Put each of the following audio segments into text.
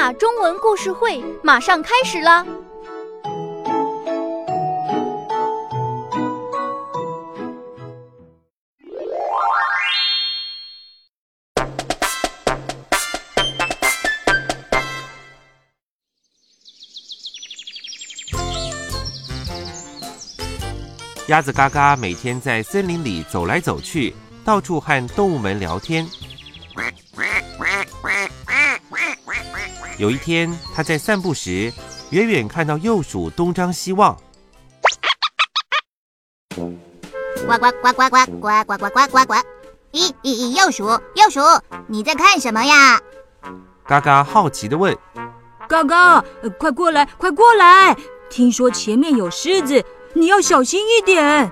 娜中文故事会马上开始啦。鸭子嘎嘎每天在森林里走来走去，到处和动物们聊天。有一天，他在散步时，远远看到幼鼠东张西望。呱呱呱呱呱呱呱呱呱呱呱！咦咦咦！鼬鼠，鼬鼠，你在看什么呀？嘎嘎好奇地问。嘎嘎，快过来，快过来！听说前面有狮子。你要小心一点！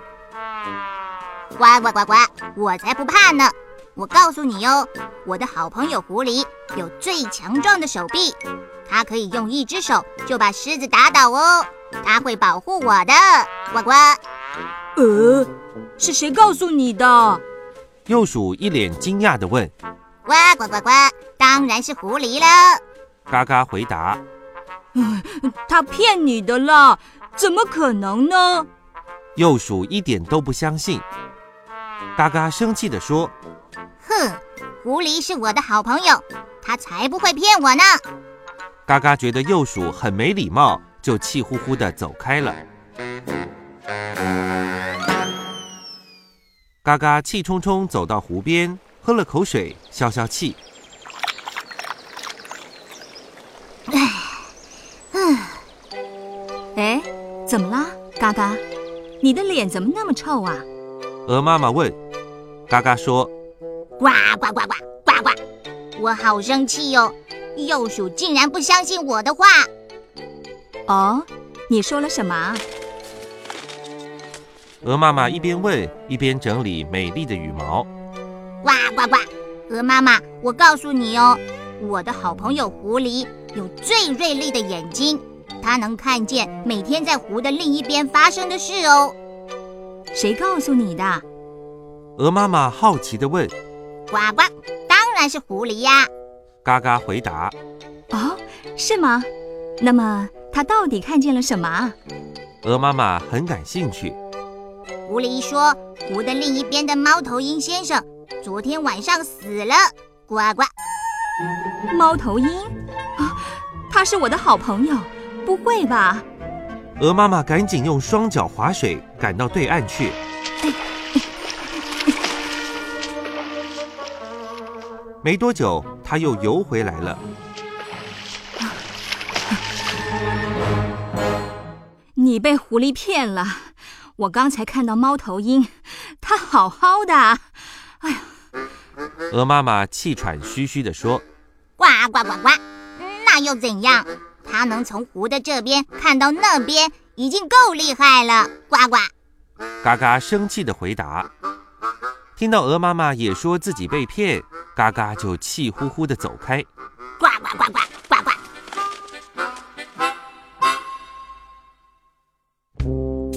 呱呱呱呱！我才不怕呢！我告诉你哟，我的好朋友狐狸有最强壮的手臂，它可以用一只手就把狮子打倒哦。它会保护我的，呱呱。呃，是谁告诉你的？幼鼠一脸惊讶地问。呱呱呱呱！当然是狐狸了。嘎嘎回答。嗯，他骗你的啦。怎么可能呢？幼鼠一点都不相信。嘎嘎生气地说：“哼，狐狸是我的好朋友，他才不会骗我呢。”嘎嘎觉得幼鼠很没礼貌，就气呼呼地走开了。嘎嘎气冲冲走到湖边，喝了口水，消消气。怎么啦，嘎嘎？你的脸怎么那么臭啊？鹅妈妈问。嘎嘎说：“呱呱呱呱呱呱！我好生气哟，幼鼠竟然不相信我的话。”哦，你说了什么？鹅妈妈一边问一边整理美丽的羽毛。呱呱呱！鹅妈妈，我告诉你哦，我的好朋友狐狸有最锐利的眼睛。它能看见每天在湖的另一边发生的事哦。谁告诉你的？鹅妈妈好奇地问。呱呱，当然是狐狸呀。嘎嘎回答。哦，是吗？那么它到底看见了什么？鹅妈妈很感兴趣。狐狸说，湖的另一边的猫头鹰先生昨天晚上死了。呱呱。猫头鹰？啊，他是我的好朋友。不会吧！鹅妈妈赶紧用双脚划水，赶到对岸去。没多久，他又游回来了。你被狐狸骗了！我刚才看到猫头鹰，它好好的。哎呀！鹅妈妈气喘吁吁地说：“呱呱呱呱，那又怎样？”它能从湖的这边看到那边，已经够厉害了。呱呱，嘎嘎生气的回答。听到鹅妈妈也说自己被骗，嘎嘎就气呼呼的走开。呱呱呱呱呱呱，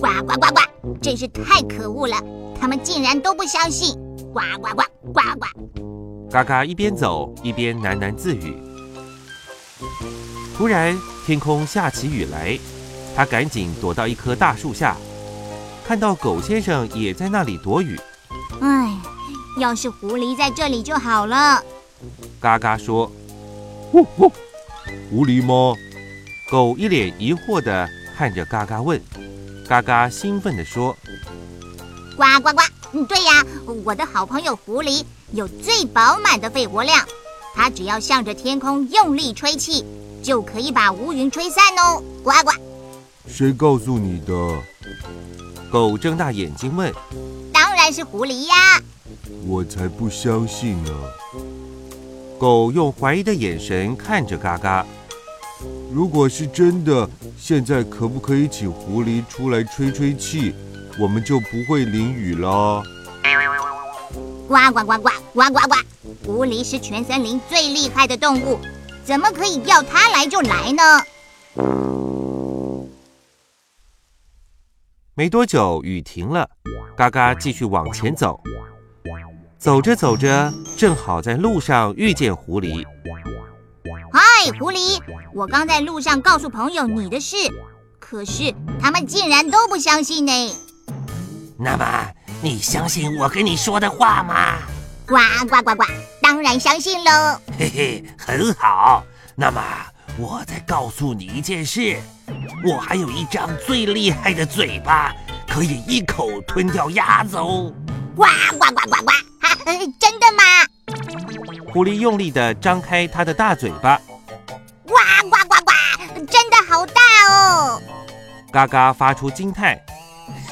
呱呱呱呱，真是太可恶了！他们竟然都不相信。呱呱呱呱呱，嘎嘎一边走一边喃喃自语。突然，天空下起雨来，他赶紧躲到一棵大树下，看到狗先生也在那里躲雨。唉，要是狐狸在这里就好了。嘎嘎说：“呼呼，狐狸吗？”狗一脸疑惑地看着嘎嘎问。嘎嘎兴奋地说：“呱呱呱！嗯，对呀，我的好朋友狐狸有最饱满的肺活量，它只要向着天空用力吹气。”就可以把乌云吹散哦！呱呱，谁告诉你的？狗睁大眼睛问。是狐狸呀！我才不相信呢！狗用怀疑的眼神看着嘎嘎。如果是真的，现在可不可以请狐狸出来吹吹气？我们就不会淋雨了。呱呱呱呱呱呱呱！狐狸是全森林最厉害的动物。怎么可以要它来就来呢？没多久，雨停了，嘎嘎继续往前走。走着走着，正好在路上遇见狐狸。嗨，狐狸，我刚在路上告诉朋友你的事，可是他们竟然都不相信呢。那么，你相信我跟你说的话吗？呱呱呱呱，当然相信喽。嘿嘿，很好。那么，我再告诉你一件事，我还有一张最厉害的嘴巴，可以一口吞掉鸭子哦。呱呱呱呱呱，哈，真的吗？狐狸用力地张开它的大嘴巴，呱呱呱呱，真的好大哦！嘎嘎发出惊叹。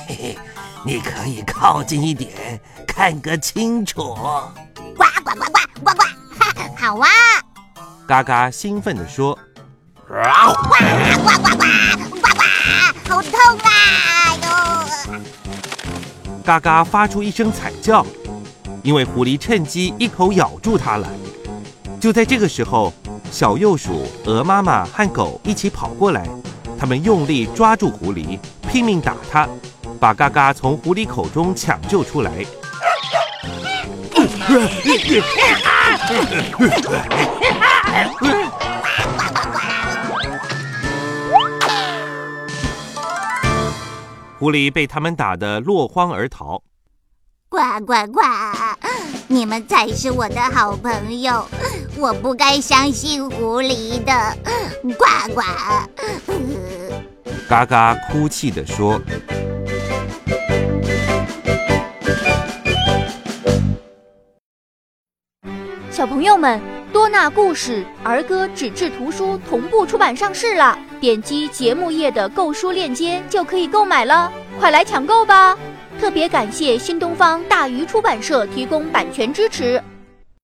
嘿嘿，你可以靠近一点，看个清楚。呱呱呱呱呱呱，哈，好啊！嘎嘎兴奋地说。呱呱呱呱呱呱，好痛啊！哟！嘎嘎发出一声惨叫，因为狐狸趁机一口咬住它了。就在这个时候，小鼬鼠、鹅妈妈和狗一起跑过来，他们用力抓住狐狸，拼命打它，把嘎嘎从狐狸口中抢救出来。狐狸被他们打得落荒而逃。呱呱呱！你们才是我的好朋友，我不该相信狐狸的。呱呱！嘎嘎哭泣地说。小朋友们，多纳故事儿歌纸质图书同步出版上市了，点击节目页的购书链接就可以购买了，快来抢购吧！特别感谢新东方大鱼出版社提供版权支持。